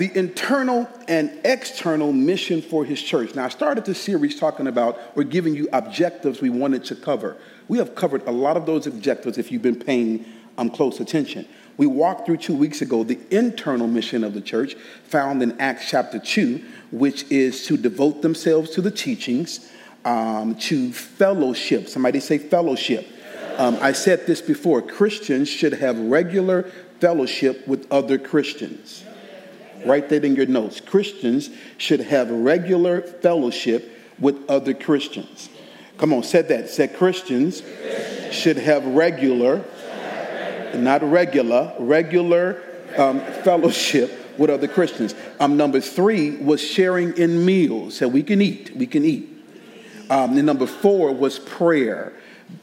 the internal and external mission for his church. Now, I started this series talking about or giving you objectives we wanted to cover. We have covered a lot of those objectives if you've been paying um, close attention. We walked through two weeks ago the internal mission of the church, found in Acts chapter 2, which is to devote themselves to the teachings, um, to fellowship. Somebody say fellowship. Um, I said this before Christians should have regular fellowship with other Christians. Write that in your notes. Christians should have regular fellowship with other Christians. Come on, said that. Said Christians, should have regular, not regular, regular um, fellowship with other Christians. Um, number three was sharing in meals. So we can eat. We can eat. Um, and number four was prayer.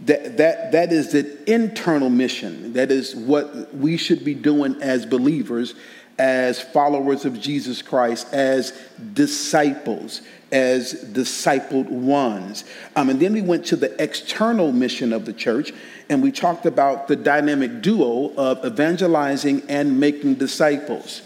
That, that, that is the internal mission. That is what we should be doing as believers, as followers of Jesus Christ, as disciples, as discipled ones. Um, and then we went to the external mission of the church, and we talked about the dynamic duo of evangelizing and making disciples.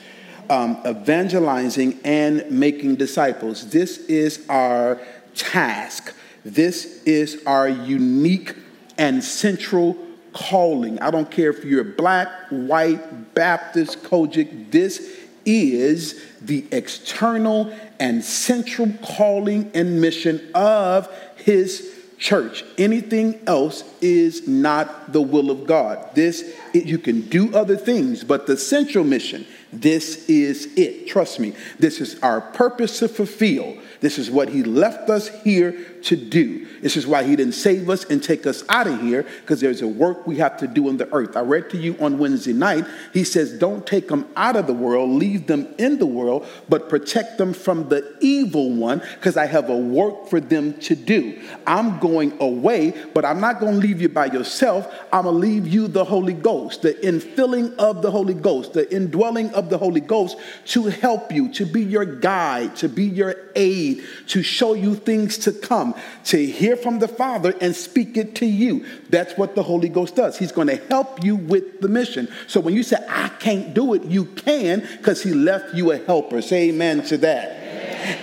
Um, evangelizing and making disciples. This is our task. This is our unique and central calling. I don't care if you're black, white, Baptist, COGIC, this is the external and central calling and mission of his church. Anything else is not the will of God. This you can do other things, but the central mission, this is it. Trust me. This is our purpose to fulfill. This is what he left us here to do. This is why he didn't save us and take us out of here because there's a work we have to do on the earth. I read to you on Wednesday night, he says, Don't take them out of the world, leave them in the world, but protect them from the evil one because I have a work for them to do. I'm going away, but I'm not going to leave you by yourself. I'm going to leave you the Holy Ghost, the infilling of the Holy Ghost, the indwelling of the Holy Ghost to help you, to be your guide, to be your aid, to show you things to come to hear from the Father and speak it to you. That's what the Holy Ghost does. He's going to help you with the mission. So when you say, I can't do it, you can because He left you a helper. Say amen to that.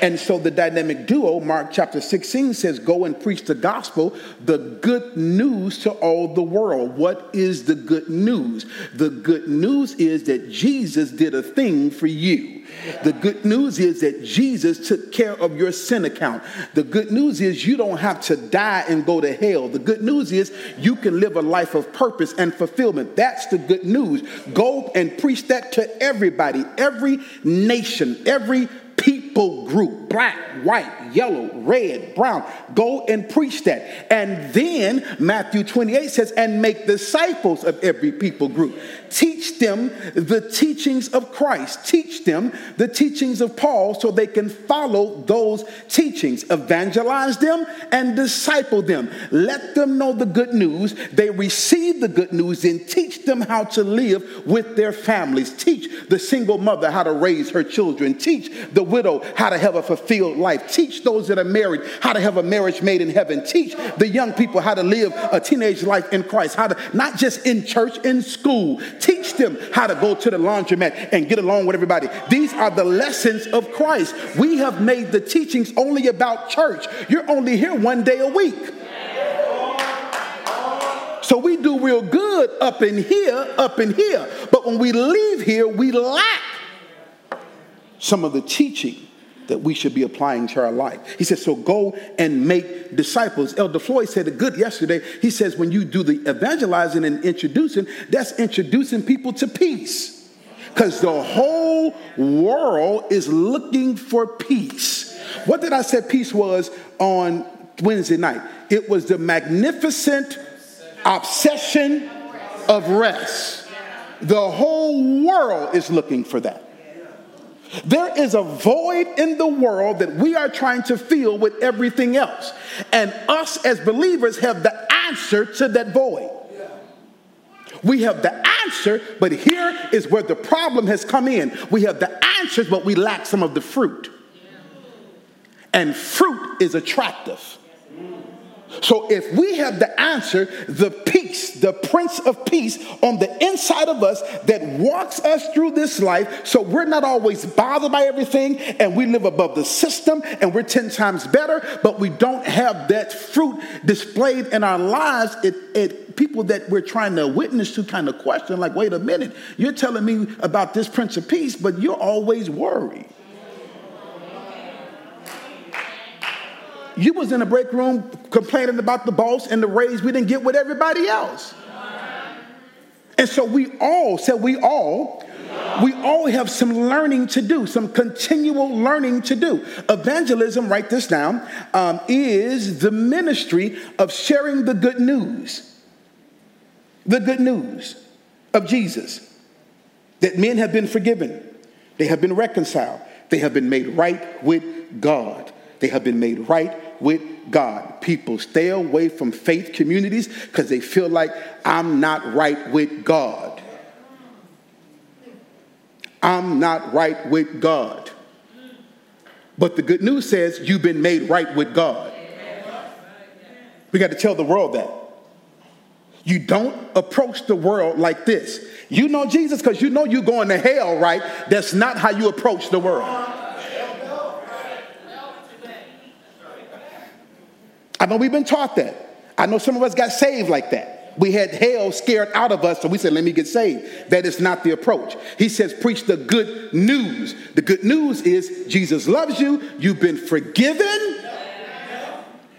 And so the dynamic duo, Mark chapter 16 says, Go and preach the gospel, the good news to all the world. What is the good news? The good news is that Jesus did a thing for you. The good news is that Jesus took care of your sin account. The good news is you don't have to die and go to hell. The good news is you can live a life of purpose and fulfillment. That's the good news. Go and preach that to everybody, every nation, every people group black, white, yellow, red, brown. Go and preach that. And then Matthew 28 says, and make disciples of every people group. Teach them the teachings of Christ. Teach them the teachings of Paul so they can follow those teachings. Evangelize them and disciple them. Let them know the good news. They receive the good news, and teach them how to live with their families. Teach the single mother how to raise her children. Teach the widow how to have a fulfilled life. Teach those that are married how to have a marriage made in heaven. Teach the young people how to live a teenage life in Christ. How to, not just in church, in school. Teach them how to go to the laundromat and get along with everybody. These are the lessons of Christ. We have made the teachings only about church. You're only here one day a week. So we do real good up in here, up in here. But when we leave here, we lack some of the teaching that we should be applying to our life. He says, so go and make disciples. Elder Floyd said it good yesterday. He says, when you do the evangelizing and introducing, that's introducing people to peace. Because the whole world is looking for peace. What did I say peace was on Wednesday night? It was the magnificent obsession of rest. The whole world is looking for that. There is a void in the world that we are trying to fill with everything else. And us as believers have the answer to that void. We have the answer, but here is where the problem has come in. We have the answers, but we lack some of the fruit. And fruit is attractive. So if we have the answer, the peace, the Prince of Peace on the inside of us that walks us through this life, so we're not always bothered by everything and we live above the system and we're 10 times better, but we don't have that fruit displayed in our lives, it, it people that we're trying to witness to kind of question, like, wait a minute, you're telling me about this Prince of Peace, but you're always worried. You was in the break room complaining about the boss and the raise we didn't get with everybody else. And so we all, said we all, we all have some learning to do, some continual learning to do. Evangelism, write this down, um, is the ministry of sharing the good news. The good news of Jesus that men have been forgiven, they have been reconciled, they have been made right with God, they have been made right with God. People stay away from faith communities because they feel like I'm not right with God. I'm not right with God. But the good news says you've been made right with God. We got to tell the world that. You don't approach the world like this. You know Jesus because you know you're going to hell, right? That's not how you approach the world. I know we've been taught that. I know some of us got saved like that. We had hell scared out of us, so we said, let me get saved. That is not the approach. He says, preach the good news. The good news is Jesus loves you, you've been forgiven,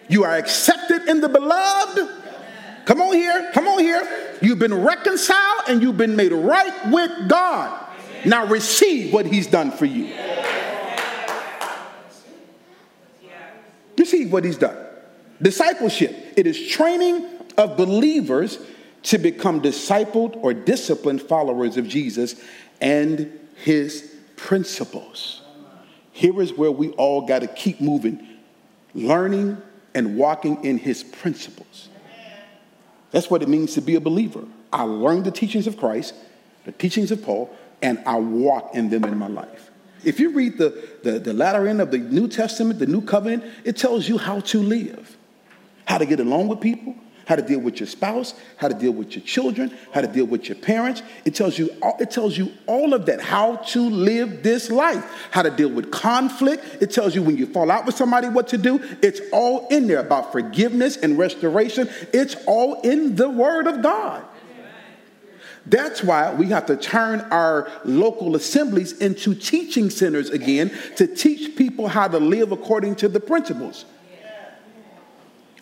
you are accepted in the beloved. Come on here, come on here. You've been reconciled and you've been made right with God. Now receive what He's done for you. Receive what He's done. Discipleship, it is training of believers to become discipled or disciplined followers of Jesus and his principles. Here is where we all got to keep moving, learning and walking in his principles. That's what it means to be a believer. I learn the teachings of Christ, the teachings of Paul, and I walk in them in my life. If you read the, the, the latter end of the New Testament, the New Covenant, it tells you how to live how to get along with people, how to deal with your spouse, how to deal with your children, how to deal with your parents. It tells you it tells you all of that, how to live this life, how to deal with conflict. It tells you when you fall out with somebody what to do. It's all in there about forgiveness and restoration. It's all in the word of God. That's why we have to turn our local assemblies into teaching centers again to teach people how to live according to the principles.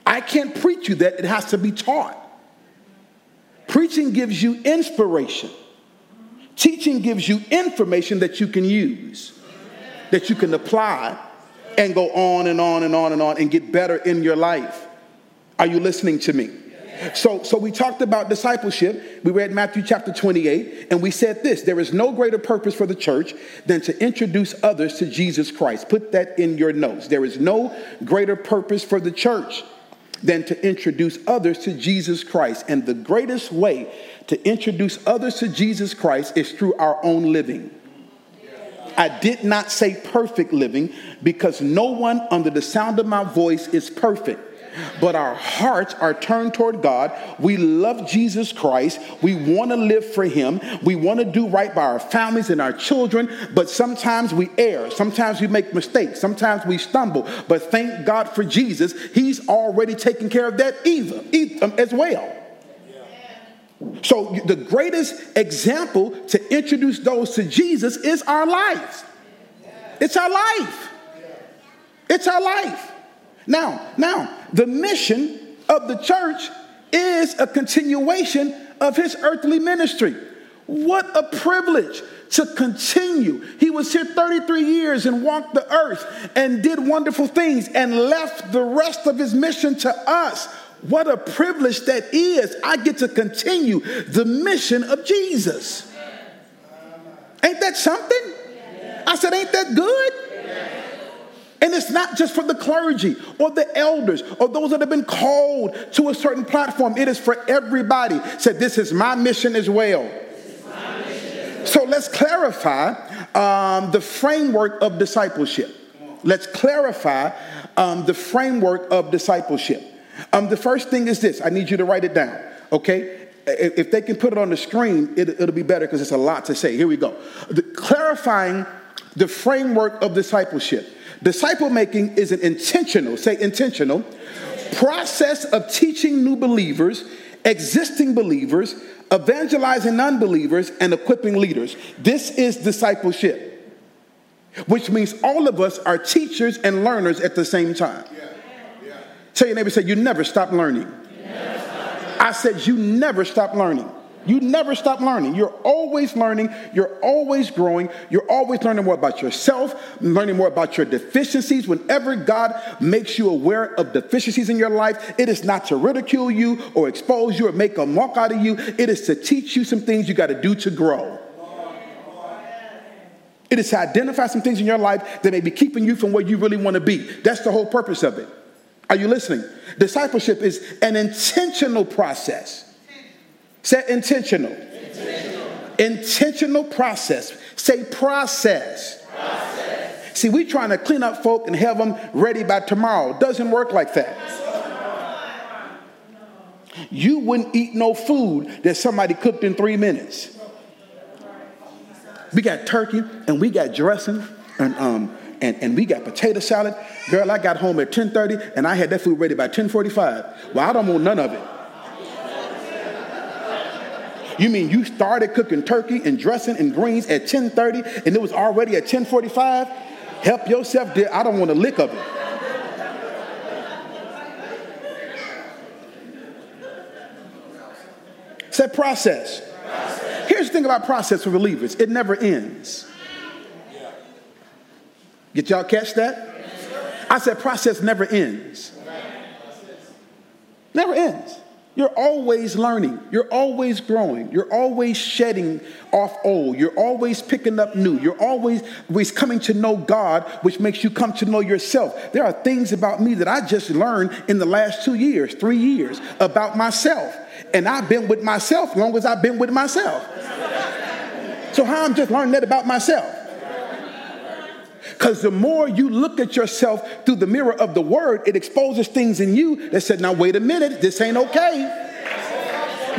I can't preach you that, it has to be taught. Preaching gives you inspiration. Teaching gives you information that you can use, that you can apply and go on and on and on and on and get better in your life. Are you listening to me? So, so we talked about discipleship. We read Matthew chapter 28, and we said this there is no greater purpose for the church than to introduce others to Jesus Christ. Put that in your notes. There is no greater purpose for the church than to introduce others to Jesus Christ. And the greatest way to introduce others to Jesus Christ is through our own living. I did not say perfect living because no one under the sound of my voice is perfect but our hearts are turned toward God. We love Jesus Christ. We want to live for Him. We want to do right by our families and our children, but sometimes we err. Sometimes we make mistakes. Sometimes we stumble. But thank God for Jesus. He's already taken care of that either, either um, as well. So, the greatest example to introduce those to Jesus is our lives. It's our life. It's our life. Now, now, the mission of the church is a continuation of his earthly ministry. What a privilege to continue. He was here 33 years and walked the earth and did wonderful things and left the rest of his mission to us. What a privilege that is. I get to continue the mission of Jesus. Ain't that something? I said, Ain't that good? And it's not just for the clergy or the elders or those that have been called to a certain platform. It is for everybody. Said, This is my mission as well. So let's clarify um, the framework of discipleship. Let's clarify um, the framework of discipleship. Um, the first thing is this I need you to write it down, okay? If they can put it on the screen, it, will be better because it's a lot to say. Here we go. The, clarifying the framework of discipleship. Disciple making is an intentional, say intentional, process of teaching new believers, existing believers, evangelizing non believers, and equipping leaders. This is discipleship, which means all of us are teachers and learners at the same time. Tell your neighbor, say, you never stop learning. I said, you never stop learning. You never stop learning. You're always learning. You're always growing. You're always learning more about yourself, learning more about your deficiencies. Whenever God makes you aware of deficiencies in your life, it is not to ridicule you or expose you or make a mock out of you. It is to teach you some things you got to do to grow. It is to identify some things in your life that may be keeping you from where you really want to be. That's the whole purpose of it. Are you listening? Discipleship is an intentional process. Say intentional. Intentional, intentional process. Say process. process. See, we trying to clean up folk and have them ready by tomorrow. Doesn't work like that. You wouldn't eat no food that somebody cooked in three minutes. We got turkey and we got dressing and um, and, and we got potato salad. Girl, I got home at 10:30 and I had that food ready by 10:45. Well, I don't want none of it. You mean you started cooking turkey and dressing and greens at 10:30 and it was already at 10:45? Help yourself, dear. I don't want a lick of it. Said process. process. Here's the thing about process for believers it never ends. Get y'all catch that? I said process never ends. Never ends. You're always learning. You're always growing. You're always shedding off old. You're always picking up new. You're always, always coming to know God, which makes you come to know yourself. There are things about me that I just learned in the last two years, three years about myself. And I've been with myself long as I've been with myself. So, how I'm just learning that about myself? Because the more you look at yourself through the mirror of the word, it exposes things in you that said, now wait a minute, this ain't okay.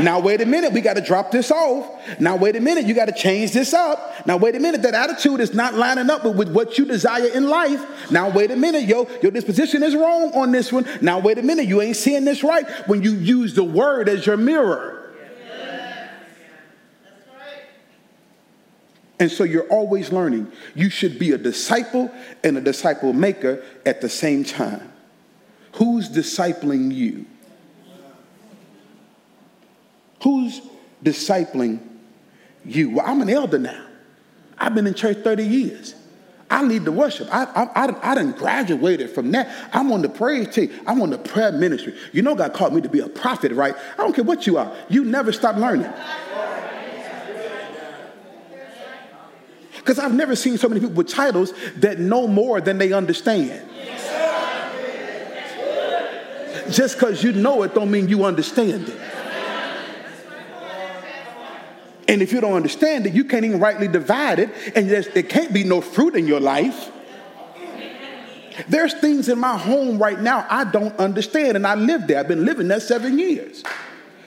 Now, wait a minute, we got to drop this off. Now, wait a minute, you got to change this up. Now, wait a minute, that attitude is not lining up with, with, what you desire in life. Now, wait a minute, yo, your disposition is wrong on this one. Now, wait a minute, you ain't seeing this right when you use the word as your mirror. And so you're always learning. You should be a disciple and a disciple maker at the same time. Who's discipling you? Who's discipling you? Well, I'm an elder now. I've been in church 30 years. I lead the worship. I, I, I, I done graduated from that. I'm on the praise team. I'm on the prayer ministry. You know God called me to be a prophet, right? I don't care what you are. You never stop learning. Because I've never seen so many people with titles that know more than they understand. Just because you know it don't mean you understand it. And if you don't understand it, you can't even rightly divide it, and there can't be no fruit in your life. There's things in my home right now I don't understand, and I live there. I've been living there seven years.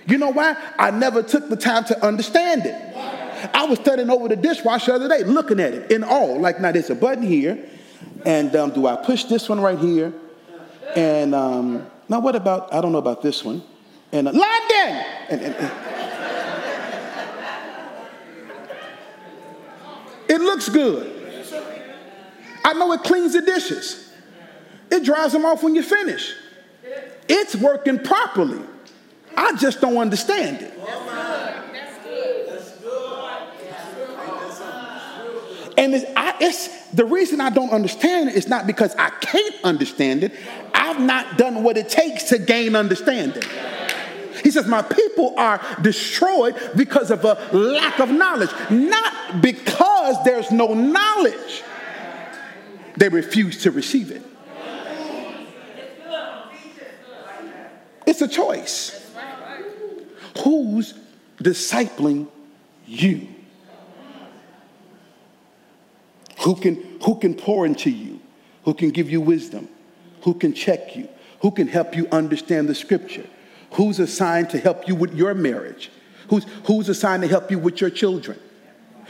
You know why? I never took the time to understand it. I was studying over the dishwasher the other day, looking at it in all. Like, now there's a button here, and um, do I push this one right here? And um, now, what about, I don't know about this one. And uh, London! And, and, and. it looks good. I know it cleans the dishes, it dries them off when you finish. It's working properly. I just don't understand it. And it's, I, it's, the reason I don't understand it is not because I can't understand it. I've not done what it takes to gain understanding. He says, My people are destroyed because of a lack of knowledge, not because there's no knowledge. They refuse to receive it. It's a choice. Who's discipling you? Who can, who can pour into you? Who can give you wisdom? Who can check you? Who can help you understand the scripture? Who's assigned to help you with your marriage? Who's, who's assigned to help you with your children?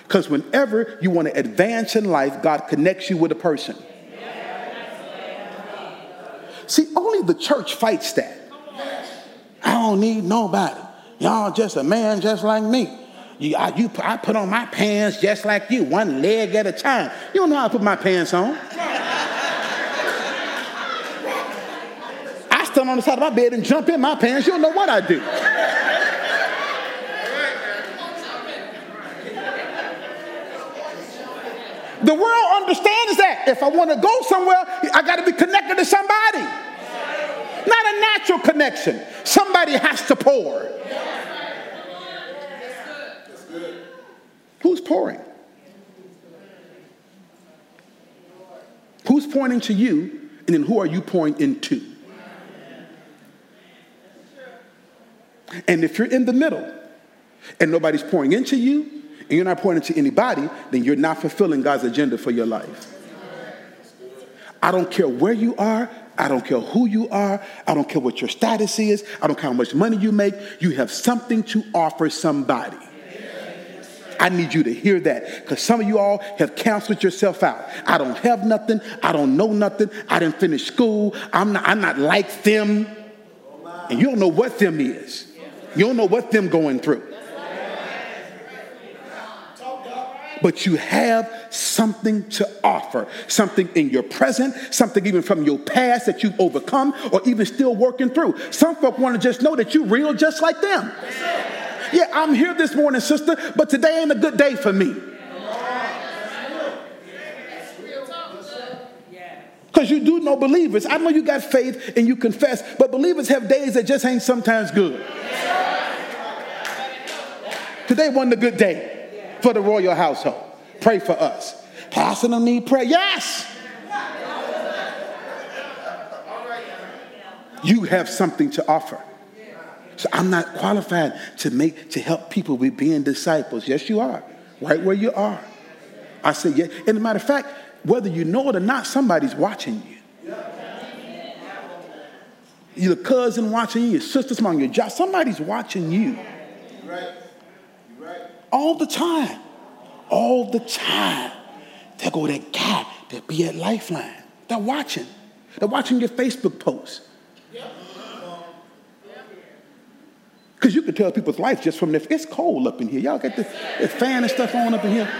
Because whenever you want to advance in life, God connects you with a person. See, only the church fights that. I don't need nobody. Y'all just a man just like me. You, I, you, I put on my pants just like you, one leg at a time. You don't know how to put my pants on. I stand on the side of my bed and jump in my pants. You don't know what I do. The world understands that. If I want to go somewhere, I got to be connected to somebody. Not a natural connection. Somebody has to pour. Who's pouring? Who's pointing to you, and then who are you pouring into? And if you're in the middle and nobody's pouring into you, and you're not pointing to anybody, then you're not fulfilling God's agenda for your life. I don't care where you are. I don't care who you are. I don't care what your status is. I don't care how much money you make. You have something to offer somebody. I need you to hear that because some of you all have canceled yourself out. I don't have nothing. I don't know nothing. I didn't finish school. I'm not, I'm not like them. And you don't know what them is. You don't know what them going through. but you have something to offer, something in your present, something even from your past that you've overcome or even still working through. Some folk want to just know that you're real just like them. Yeah, I'm here this morning, sister, but today ain't a good day for me. Because you do know believers. I know you got faith and you confess, but believers have days that just ain't sometimes good. Today wasn't a good day for the royal household. Pray for us. Pastor don't need prayer. Yes. You have something to offer. So I'm not qualified to make to help people with being disciples. Yes, you are. Right where you are. I say yeah. And a matter of fact, whether you know it or not, somebody's watching you. Your cousin watching you, your sister's on your job, somebody's watching you. All the time. All the time. There go that guy that be at Lifeline. They're watching. They're watching your Facebook posts. Because you can tell people's life just from this. it's cold up in here. Y'all got the, the fan and stuff on up in here.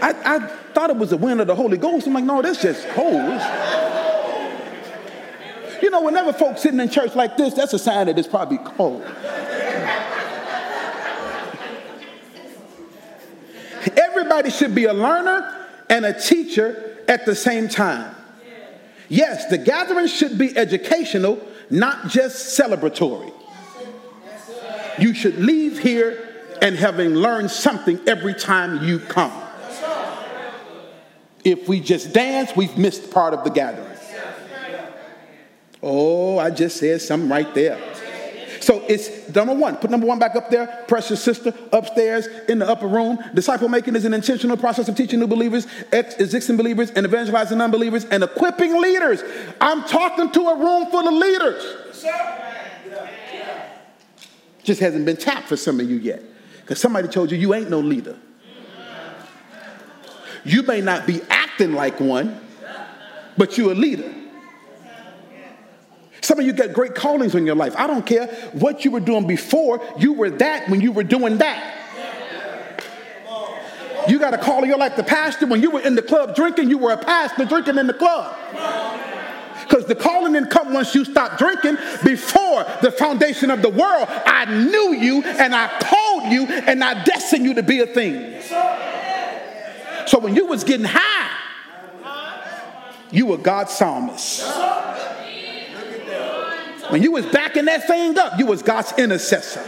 I, I thought it was the wind of the Holy Ghost. I'm like, no, that's just cold. You know, whenever folks sitting in church like this, that's a sign that it's probably cold. Everybody should be a learner and a teacher at the same time. Yes, the gathering should be educational, not just celebratory. You should leave here and having learned something every time you come. If we just dance, we've missed part of the gathering. Oh, I just said something right there. So it's number one. Put number one back up there. Precious sister upstairs in the upper room. Disciple making is an intentional process of teaching new believers, existing believers, and evangelizing unbelievers and equipping leaders. I'm talking to a room full of leaders. Just hasn't been tapped for some of you yet. Because somebody told you you ain't no leader. You may not be acting like one, but you're a leader. Some of you got great callings in your life. I don't care what you were doing before, you were that when you were doing that. You got a call in your life, the pastor, when you were in the club drinking, you were a pastor drinking in the club. Because the calling didn't come once you stopped drinking. Before the foundation of the world, I knew you and I called you and I destined you to be a thing. So when you was getting high, you were God's psalmist. When you was backing that thing up, you was God's intercessor.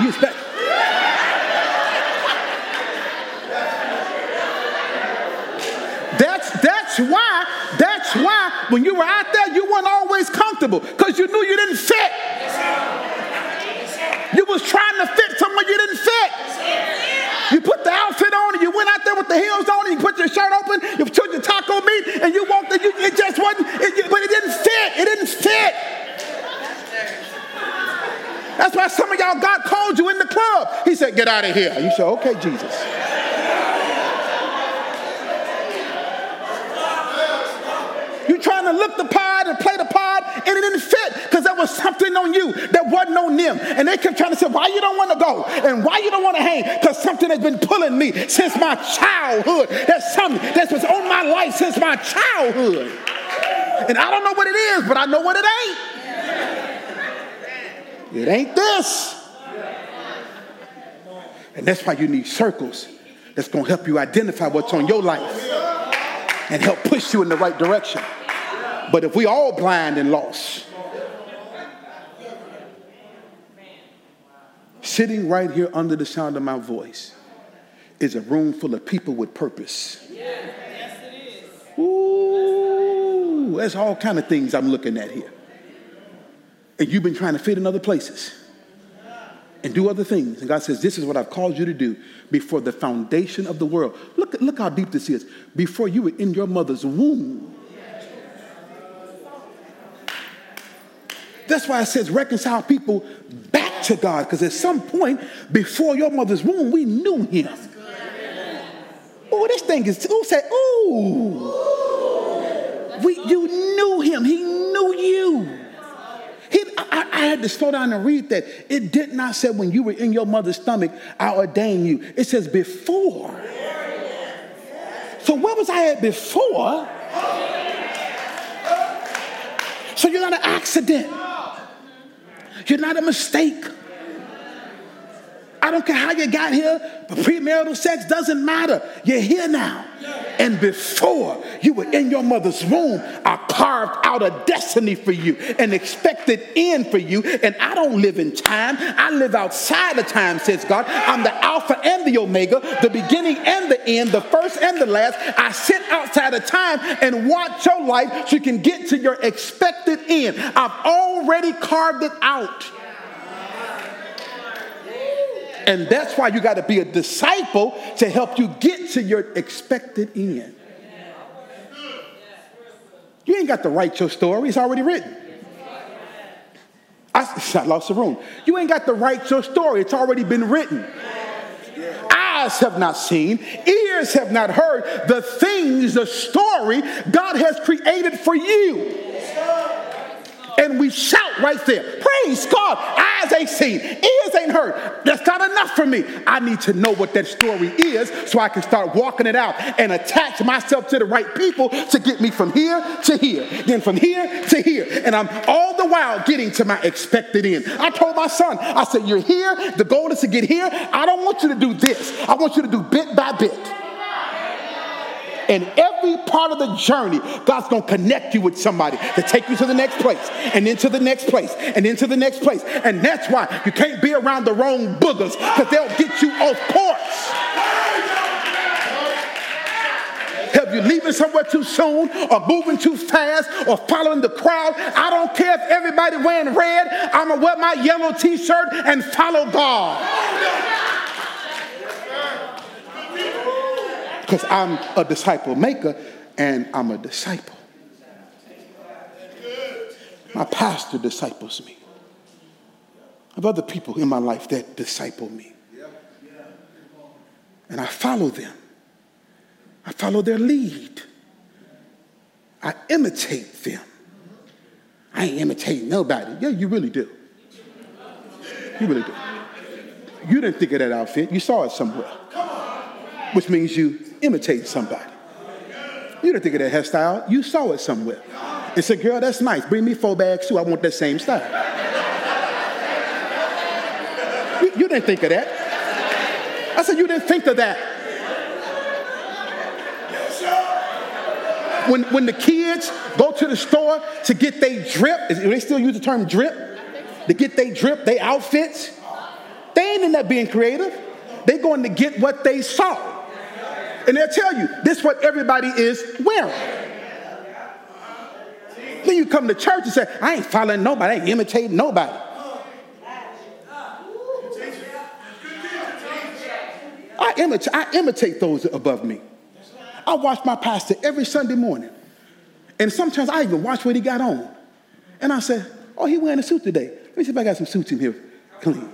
You was back. That's that's why that's why when you were out there you weren't always comfortable because you knew you didn't fit. You was trying to fit somewhere you didn't fit. You put the outfit on and you went out there with the heels on and you put your shirt open, you took your taco meat and you walked, and you, it just wasn't, it, but it didn't fit. It didn't fit. That's why some of y'all God called you in the club. He said, Get out of here. You said, Okay, Jesus. You're trying to look the part and play the part, and it didn't fit because there was something on you on And they kept trying to say, Why you don't want to go? And why you don't want to hang? Because something has been pulling me since my childhood. That's something that's been on my life since my childhood. And I don't know what it is, but I know what it ain't. It ain't this. And that's why you need circles that's going to help you identify what's on your life and help push you in the right direction. But if we all blind and lost, sitting right here under the sound of my voice is a room full of people with purpose. Ooh, that's all kind of things I'm looking at here and you've been trying to fit in other places and do other things. And God says, This is what I've called you to do before the foundation of the world. Look, look how deep this is. Before you were in your mother's womb. That's why it says reconcile people back to God, because at some point before your mother's womb, we knew him. Oh, this thing is, oh, who said, ooh. We, you knew him, he knew you. He, I, I, had to slow down and read that. It did not say when you were in your mother's stomach, I ordained you. It says before. So where was I at before? So you're not an accident. You're not a mistake. I don't care how you got here, but premarital sex doesn't matter. You're here now. And before you were in your mother's womb, I carved out a destiny for you, an expected end for you. And I don't live in time, I live outside of time, says God. I'm the Alpha and the Omega, the beginning and the end, the first and the last. I sit outside of time and watch your life so you can get to your expected end. I've already carved it out. And that's why you got to be a disciple to help you get to your expected end. You ain't got to write your story, it's already written. I, I lost the room. You ain't got to write your story, it's already been written. Eyes have not seen, ears have not heard the things, the story God has created for you and we shout right there. Praise God. Eyes ain't seen, ears ain't heard. That's not enough for me. I need to know what that story is so I can start walking it out and attach myself to the right people to get me from here to here, then from here to here. And I'm all the while getting to my expected end. I told my son, I said, You're here. The goal is to get here. I don't want you to do this, I want you to do bit by bit. And every part of the journey, God's going to connect you with somebody to take you to the next place and into the next place and into the next place. And that's why you can't be around the wrong boogers because they'll get you off course. Have you leaving somewhere too soon or moving too fast or following the crowd? I don't care if everybody wearing red. I'm going to wear my yellow t-shirt and follow God. Because I'm a disciple maker and I'm a disciple. My pastor disciples me. I have other people in my life that disciple me. And I follow them. I follow their lead. I imitate them. I ain't imitating nobody. Yeah, you really do. You really do. You didn't think of that outfit, you saw it somewhere, which means you imitate somebody. You didn't think of that hairstyle, you saw it somewhere. And said, Girl, that's nice. Bring me four bags too. I want that same style. you, you didn't think of that. I said, You didn't think of that. When, when the kids go to the store to get their drip, they still use the term drip? To get their drip, their outfits, they ain't in that being creative. They going to get what they saw. And they'll tell you this is what everybody is wearing. Then you come to church and say, I ain't following nobody, I ain't imitating nobody. I imitate, I imitate those above me. I watch my pastor every Sunday morning. And sometimes I even watch what he got on. And I say, oh, he wearing a suit today. Let me see if I got some suits in here clean.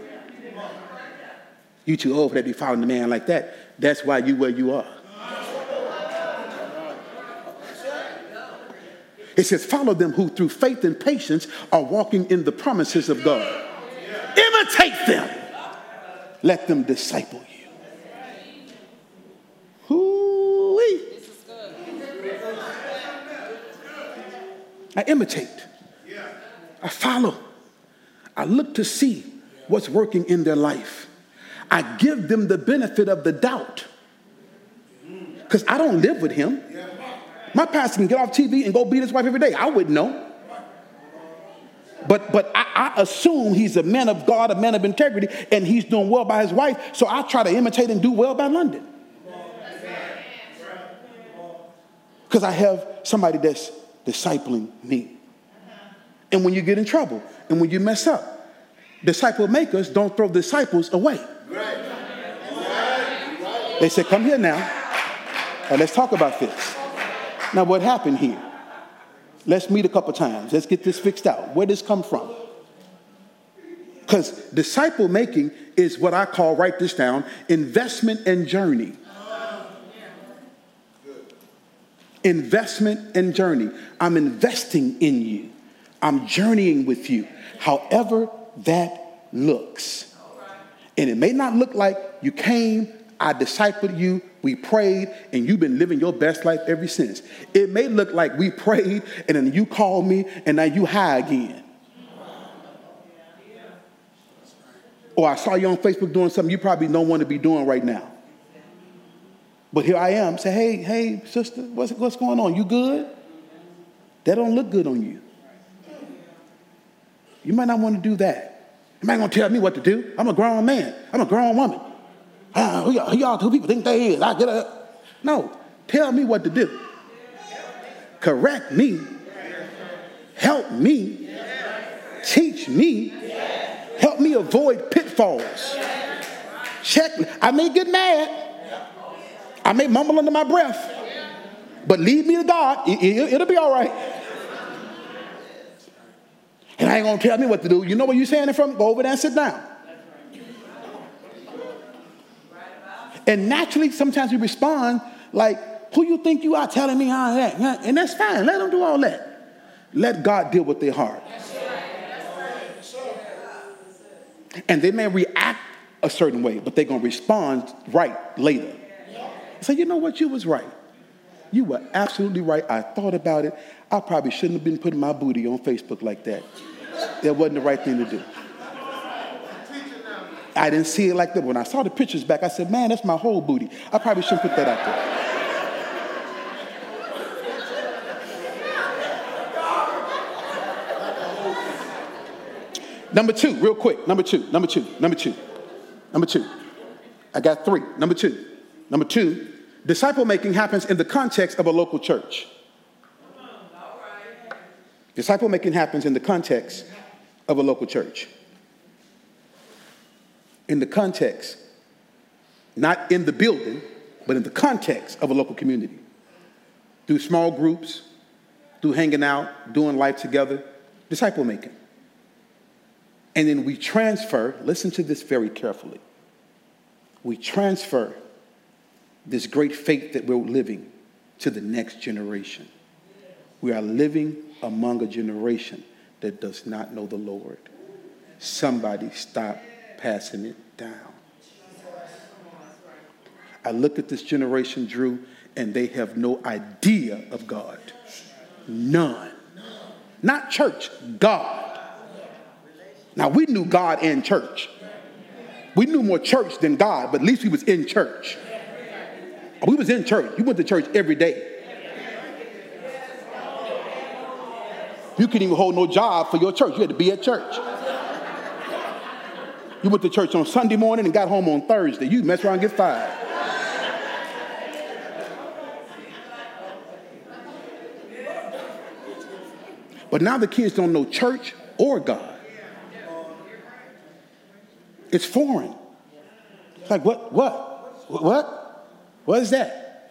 You too old for that to be following the man like that. That's why you where you are. It says, follow them who through faith and patience are walking in the promises of God. Imitate them. Let them disciple you. Hoo-wee. I imitate. I follow. I look to see what's working in their life. I give them the benefit of the doubt because I don't live with him. My pastor can get off TV and go beat his wife every day. I wouldn't know. But, but I, I, assume he's a man of God, a man of integrity, and he's doing well by his wife. So I try to imitate and do well by London. Because I have somebody that's discipling me. And when you get in trouble and when you mess up, disciple makers don't throw disciples away. They say, Come here now, and let's talk about this. Now, what happened here? Let's meet a couple times. Let's get this fixed out. Where this come from? Because disciple making is what I call, write this down, investment and journey. Investment and journey. I'm investing in you. I'm journeying with you, however that looks. And it may not look like you came, I discipled you, we prayed, and you've been living your best life ever since. It may look like we prayed, and then you called me, and now you high again. Or I saw you on Facebook doing something you probably don't want to be doing right now. But here I am. Say, hey, hey, sister, what's, what's going on? You good? That don't look good on you. You might not want to do that. You might going to tell me what to do. I'm a grown man. I'm a grown woman. Who, y'all, y'all two people think they is? I get up. No, tell me what to do. Correct me. Help me. Teach me. Help me avoid pitfalls. Check. I may get mad. I may mumble under my breath. But lead me to God. It, will be all right. And I ain't gonna tell me what to do. You know where you saying it from? Go over there and sit down. And naturally, sometimes we respond like, who you think you are telling me how that? And that's fine. Let them do all that. Let God deal with their heart. And they may react a certain way, but they're going to respond right later. Say, you know what? You was right. You were absolutely right. I thought about it. I probably shouldn't have been putting my booty on Facebook like that. That wasn't the right thing to do. I didn't see it like that. When I saw the pictures back, I said, man, that's my whole booty. I probably shouldn't put that out there. Number two, real quick. Number two, number two, number two, number two. I got three. Number two. Number two, disciple making happens in the context of a local church. Disciple making happens in the context of a local church in the context, not in the building, but in the context of a local community. Through small groups, through hanging out, doing life together, disciple making. And then we transfer, listen to this very carefully. We transfer this great faith that we're living to the next generation. We are living among a generation that does not know the Lord. Somebody stop passing it down. I look at this generation, Drew, and they have no idea of God. None. Not church, God. Now, we knew God in church. We knew more church than God, but at least we was in church. We was in church. You went to church every day. You couldn't even hold no job for your church. You had to be at church. You went to church on Sunday morning and got home on Thursday. You mess around and get fired. But now the kids don't know church or God. It's foreign. It's like, what? What? What? What is that?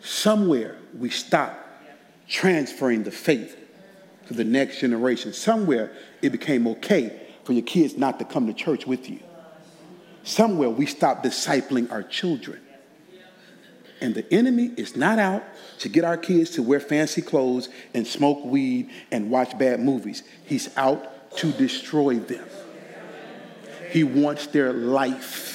Somewhere we stop transferring the faith to the next generation. Somewhere it became okay for your kids not to come to church with you. Somewhere we stop discipling our children. And the enemy is not out to get our kids to wear fancy clothes and smoke weed and watch bad movies. He's out to destroy them. He wants their life.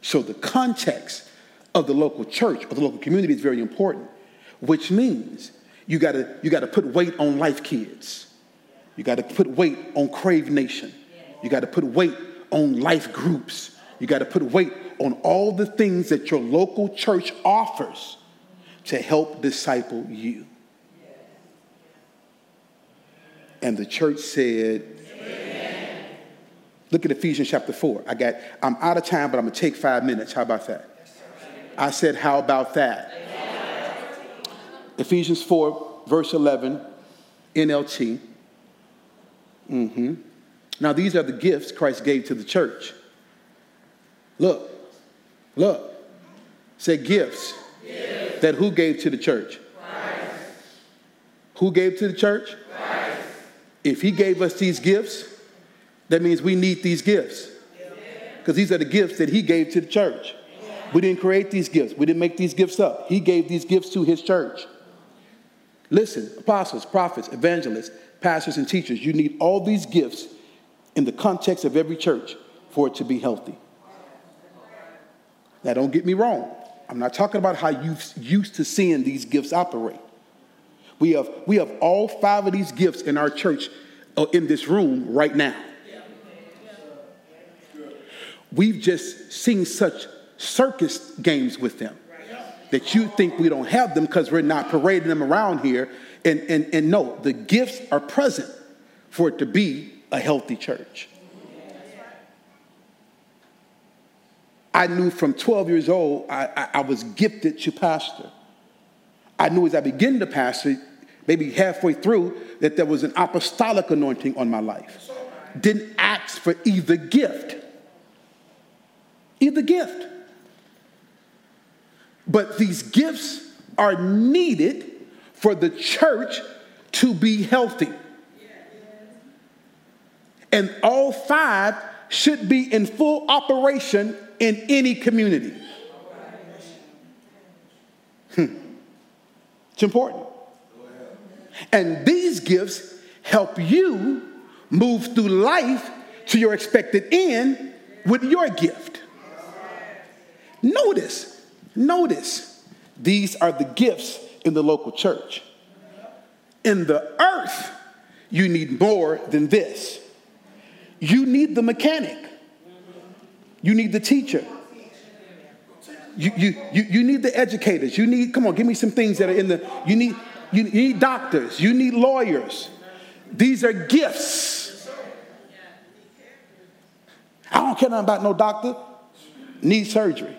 So the context of the local church or the local community is very important, which means you gotta, you gotta put weight on life kids. You gotta put weight on Crave Nation. You gotta put weight on life groups. You gotta put weight on all the things that your local church offers to help disciple you. And the church said, Amen. Look at Ephesians chapter 4. I got, I'm out of time, but I'm gonna take five minutes. How about that? I said, How about that? Ephesians 4, verse 11, NLT. Mm-hmm. Now, these are the gifts Christ gave to the church. Look, look. Say gifts. gifts. That who gave to the church? Christ. Who gave to the church? Christ. If he gave us these gifts, that means we need these gifts. Because these are the gifts that he gave to the church. We didn't create these gifts, we didn't make these gifts up. He gave these gifts to his church. Listen, apostles, prophets, evangelists, pastors, and teachers, you need all these gifts in the context of every church for it to be healthy. Now, don't get me wrong. I'm not talking about how you used to seeing these gifts operate. We have, we have all five of these gifts in our church uh, in this room right now. We've just seen such circus games with them that you think we don't have them because we're not parading them around here. And, and, and no, the gifts are present for it to be a healthy church. I knew from 12 years old, I, I, I was gifted to pastor. I knew as I began to pastor, maybe halfway through, that there was an apostolic anointing on my life. Didn't ask for either gift. Either gift. But these gifts are needed for the church to be healthy. And all five should be in full operation in any community. Hmm. It's important. And these gifts help you move through life to your expected end with your gift. Notice, notice, these are the gifts in the local church. In the earth, you need more than this. You need the mechanic, you need the teacher, you, you, you, you need the educators. You need, come on, give me some things that are in the, you need, you need doctors. You need lawyers. These are gifts. I don't care nothing about no doctor. Need surgery.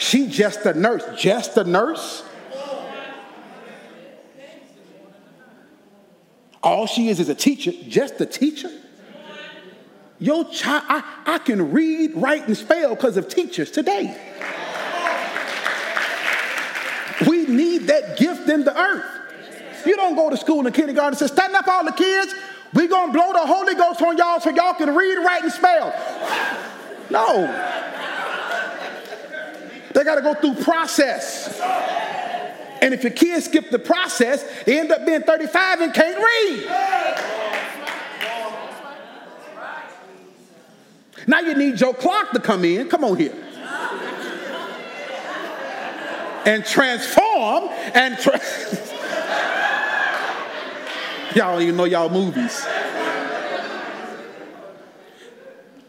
She just a nurse. Just a nurse? All she is is a teacher. Just a teacher? Your child, I, I can read, write, and spell because of teachers today. We need that gift in the earth. You don't go to school in kindergarten and say, stand up all the kids. We're going to blow the Holy Ghost on y'all so y'all can read, write, and spell. No. They got to go through process. And if your kids skip the process, they end up being 35 and can't read. Now you need Joe Clark to come in. Come on here. And transform and tra- y'all don't even know y'all movies.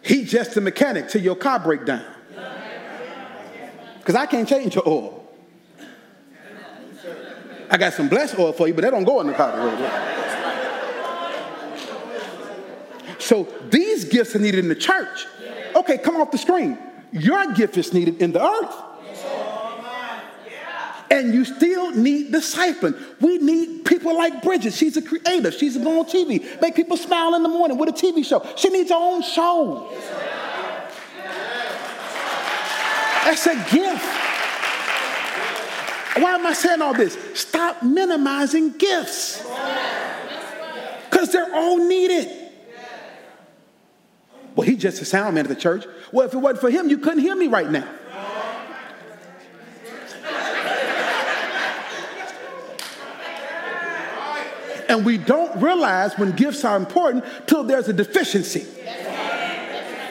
He just a mechanic till your car break down. Because I can't change your oil. I got some blessed oil for you, but that don't go in the car. So these gifts are needed in the church. Okay, come off the screen. Your gift is needed in the earth. And you still need discipling. We need people like Bridget. She's a creator. She's on TV, make people smile in the morning with a TV show. She needs her own show. That's a gift. Why am I saying all this? Stop minimizing gifts. Because they're all needed. Well, he's just a sound man at the church. Well, if it wasn't for him, you couldn't hear me right now. And we don't realize when gifts are important till there's a deficiency.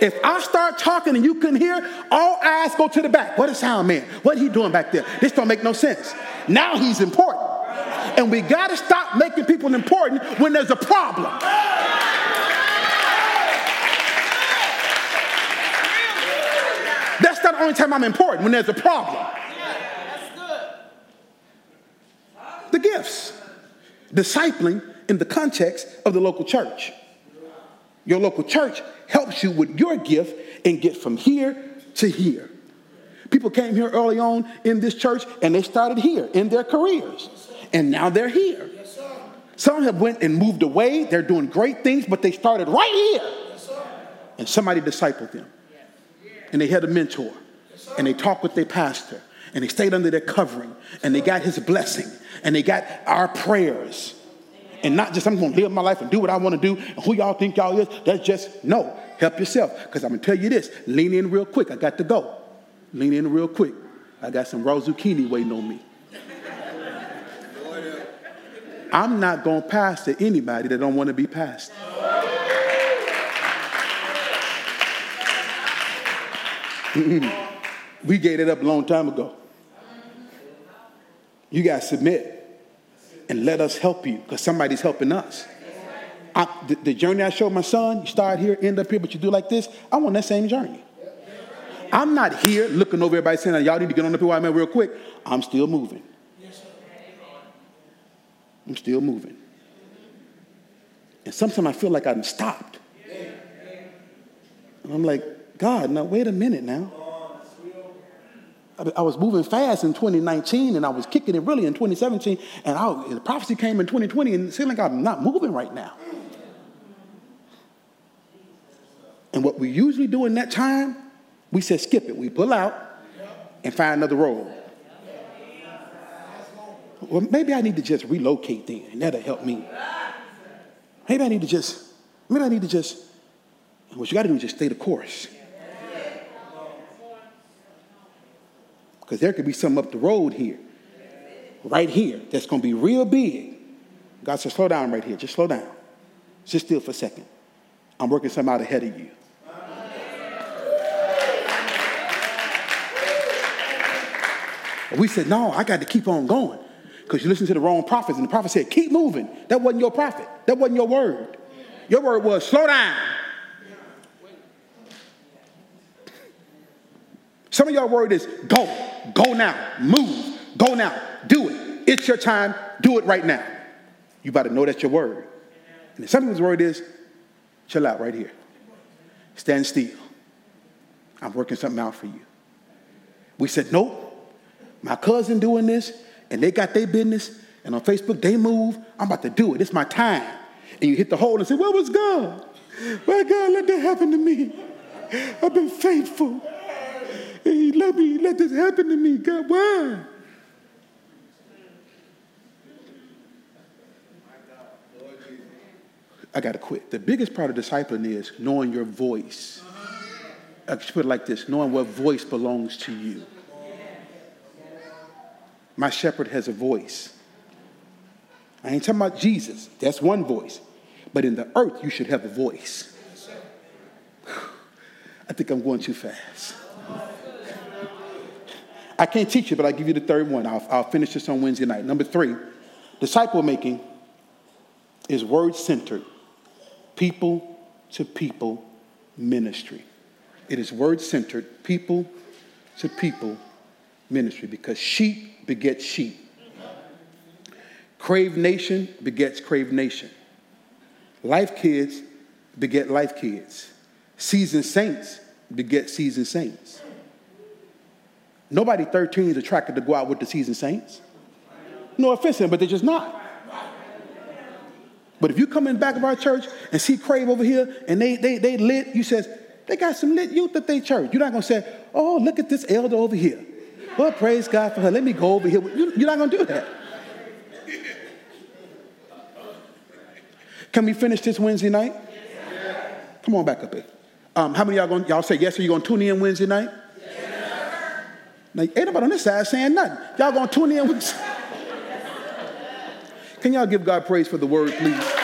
If I start talking and you can hear, all eyes go to the back. What a sound man? What he doing back there? This don't make no sense. Now he's important. And we got to stop making people important when there's a problem. That's not the only time I'm important, when there's a problem. The gifts. Discipling in the context of the local church. Your local church helps you with your gift and get from here to here. People came here early on in this church and they started here in their careers. And now they're here. Some have went and moved away. They're doing great things, but they started right here. And somebody discipled them. And they had a mentor. And they talked with their pastor. And they stayed under their covering. And they got his blessing. And they got our prayers and not just I'm going to live my life and do what I want to do and who y'all think y'all is. That's just no. Help yourself because I'm going to tell you this. Lean in real quick. I got to go. Lean in real quick. I got some raw zucchini waiting on me. I'm not going to pass to anybody that don't want to be passed. we gave it up a long time ago. You got to submit and let us help you because somebody's helping us. I, the, the, journey I showed my son, you start here, end up here, but you do like this. I want that same journey. I'm not here looking over everybody saying, y'all need to get on the PYM real quick. I'm still moving. I'm still moving. And sometimes I feel like I'm stopped. And I'm like, God, now wait a minute now. I was moving fast in 2019 and I was kicking it really in 2017. And I, the prophecy came in 2020 and it seemed like I'm not moving right now. And what we usually do in that time, we said skip it. We pull out and find another role. Well, maybe I need to just relocate then, and that'll help me. Maybe I need to just, maybe I need to just, what you got to do is just stay the course. Because there could be something up the road here, right here, that's going to be real big. God said, slow down right here. Just slow down. Just still for a second. I'm working something out ahead of you. we said, no, I got to keep on going. Because you listen to the wrong prophets, and the prophet said, keep moving. That wasn't your prophet. That wasn't your word. Your word was slow down. Some of y'all word is go, go now, move, go now, do it. It's your time, do it right now. You better know that's your word. And some people's word is chill out right here. Stand still. I'm working something out for you. We said, nope. My cousin doing this, and they got their business, and on Facebook they move. I'm about to do it. It's my time. And you hit the hole and say, Where was God? Why God let that happen to me? I've been faithful. Let me let this happen to me. God, why? I got to quit. The biggest part of discipling is knowing your voice. I should put it like this knowing what voice belongs to you. My shepherd has a voice. I ain't talking about Jesus, that's one voice. But in the earth, you should have a voice. I think I'm going too fast. I can't teach you, but I'll give you the third one. I'll, I'll finish this on Wednesday night. Number three, disciple making is word centered, people to people ministry. It is word centered, people to people ministry because sheep begets sheep. Crave Nation begets Crave Nation. Life kids beget life kids. Seasoned saints beget seasoned saints. Nobody 13 is attracted to go out with the seasoned saints. No offense but they're just not. But if you come in back of our church and see Crave over here and they, they, they lit, you says, they got some lit youth at their church. You're not going to say, oh, look at this elder over here. Well, praise God for her. Let me go over here. You're not going to do that. Can we finish this Wednesday night? Come on back up here. Um, how many y'all going? Y'all say yes? Are you going to tune in Wednesday night? Now, ain't nobody on this side saying nothing. Y'all to tune in? With... Can y'all give God praise for the word, please?